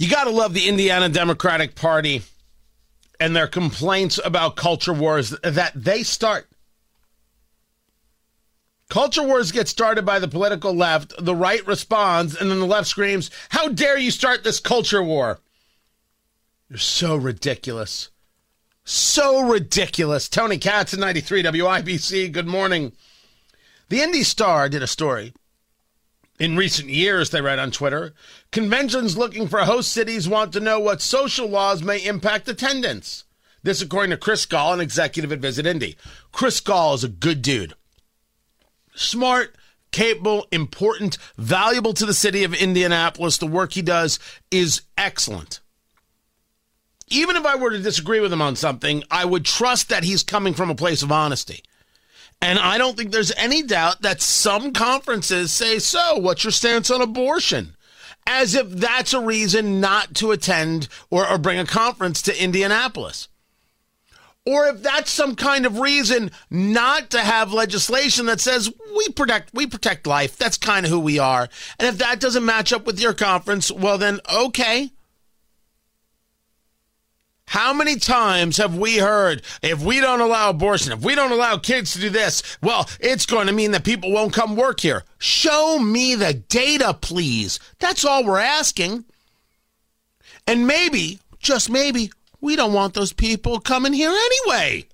You got to love the Indiana Democratic Party and their complaints about culture wars that they start. Culture wars get started by the political left, the right responds, and then the left screams, How dare you start this culture war? You're so ridiculous. So ridiculous. Tony Katz at 93 WIBC, good morning. The Indy Star did a story. In recent years, they write on Twitter, conventions looking for host cities want to know what social laws may impact attendance. This, according to Chris Gahl, an executive at Visit Indy. Chris Gahl is a good dude smart, capable, important, valuable to the city of Indianapolis. The work he does is excellent. Even if I were to disagree with him on something, I would trust that he's coming from a place of honesty. And I don't think there's any doubt that some conferences say, So, what's your stance on abortion? As if that's a reason not to attend or, or bring a conference to Indianapolis. Or if that's some kind of reason not to have legislation that says we protect we protect life. That's kind of who we are. And if that doesn't match up with your conference well then okay how many times have we heard if we don't allow abortion, if we don't allow kids to do this, well, it's going to mean that people won't come work here? Show me the data, please. That's all we're asking. And maybe, just maybe, we don't want those people coming here anyway.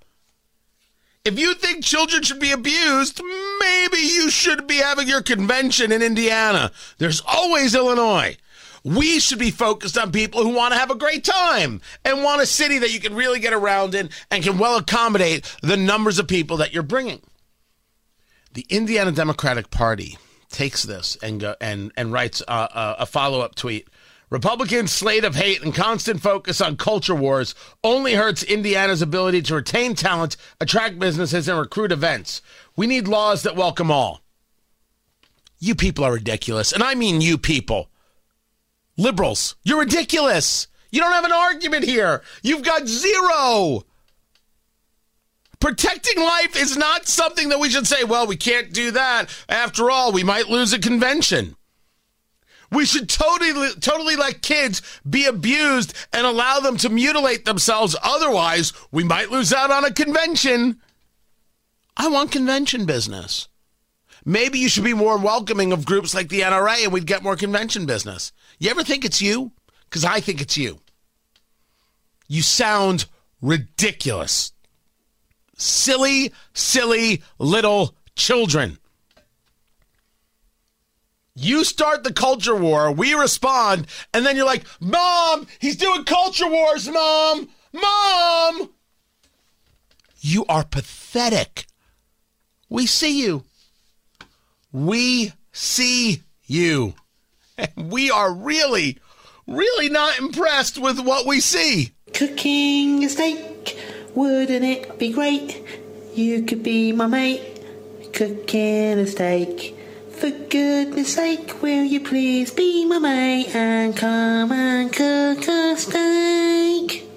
If you think children should be abused, maybe you should be having your convention in Indiana. There's always Illinois. We should be focused on people who want to have a great time and want a city that you can really get around in and can well accommodate the numbers of people that you're bringing. The Indiana Democratic Party takes this and go, and and writes a, a follow up tweet Republicans' slate of hate and constant focus on culture wars only hurts Indiana's ability to retain talent, attract businesses, and recruit events. We need laws that welcome all. You people are ridiculous. And I mean you people. Liberals, you're ridiculous. You don't have an argument here. You've got zero. Protecting life is not something that we should say, well, we can't do that. After all, we might lose a convention. We should totally, totally let kids be abused and allow them to mutilate themselves. Otherwise, we might lose out on a convention. I want convention business. Maybe you should be more welcoming of groups like the NRA and we'd get more convention business. You ever think it's you? Because I think it's you. You sound ridiculous. Silly, silly little children. You start the culture war, we respond, and then you're like, Mom, he's doing culture wars, Mom! Mom! You are pathetic. We see you. We see you. And we are really, really not impressed with what we see. Cooking a steak, wouldn't it be great? You could be my mate, cooking a steak. For goodness sake, will you please be my mate and come and cook a steak?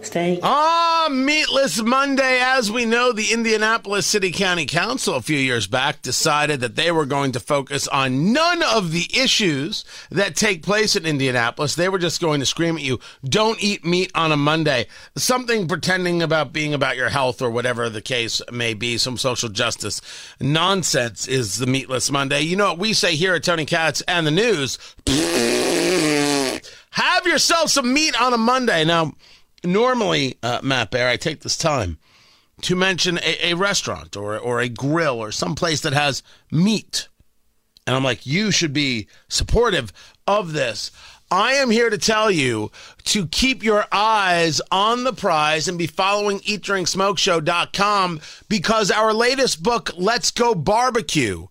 Steak. Ah, Meatless Monday. As we know, the Indianapolis City County Council a few years back decided that they were going to focus on none of the issues that take place in Indianapolis. They were just going to scream at you, don't eat meat on a Monday. Something pretending about being about your health or whatever the case may be, some social justice nonsense is the Meatless Monday. You know what we say here at Tony Katz and the news? Have yourself some meat on a Monday. Now, normally, uh, Matt Bear, I take this time to mention a, a restaurant or, or a grill or some place that has meat. And I'm like, you should be supportive of this. I am here to tell you to keep your eyes on the prize and be following eatdrinksmokeshow.com because our latest book, Let's Go Barbecue,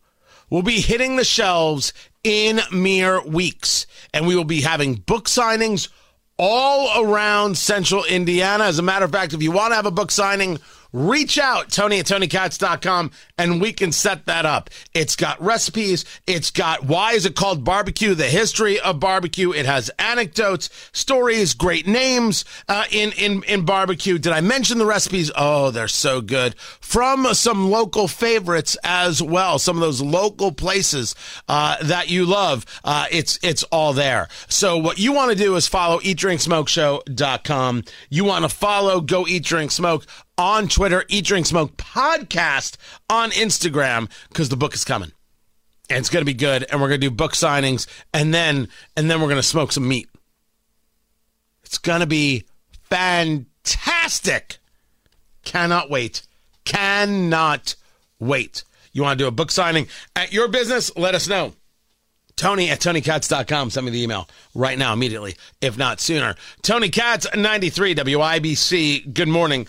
will be hitting the shelves in mere weeks. And we will be having book signings all around central Indiana. As a matter of fact, if you want to have a book signing, reach out, Tony at TonyKatz.com, and we can set that up. It's got recipes. It's got why is it called barbecue, the history of barbecue. It has anecdotes, stories, great names uh, in, in, in barbecue. Did I mention the recipes? Oh, they're so good. From some local favorites as well, some of those local places uh, that you love. Uh, it's, it's all there. So what you want to do is follow eatdrinksmokeshow.com. You want to follow Go Eat Drink Smoke on Twitter, Eat Drink Smoke Podcast on Instagram, because the book is coming. And it's gonna be good, and we're gonna do book signings, and then and then we're gonna smoke some meat. It's gonna be fantastic. Cannot wait. Cannot wait. You want to do a book signing at your business? Let us know. Tony at TonyKatz.com. Send me the email right now, immediately, if not sooner. Tony Katz, 93 WIBC. Good morning.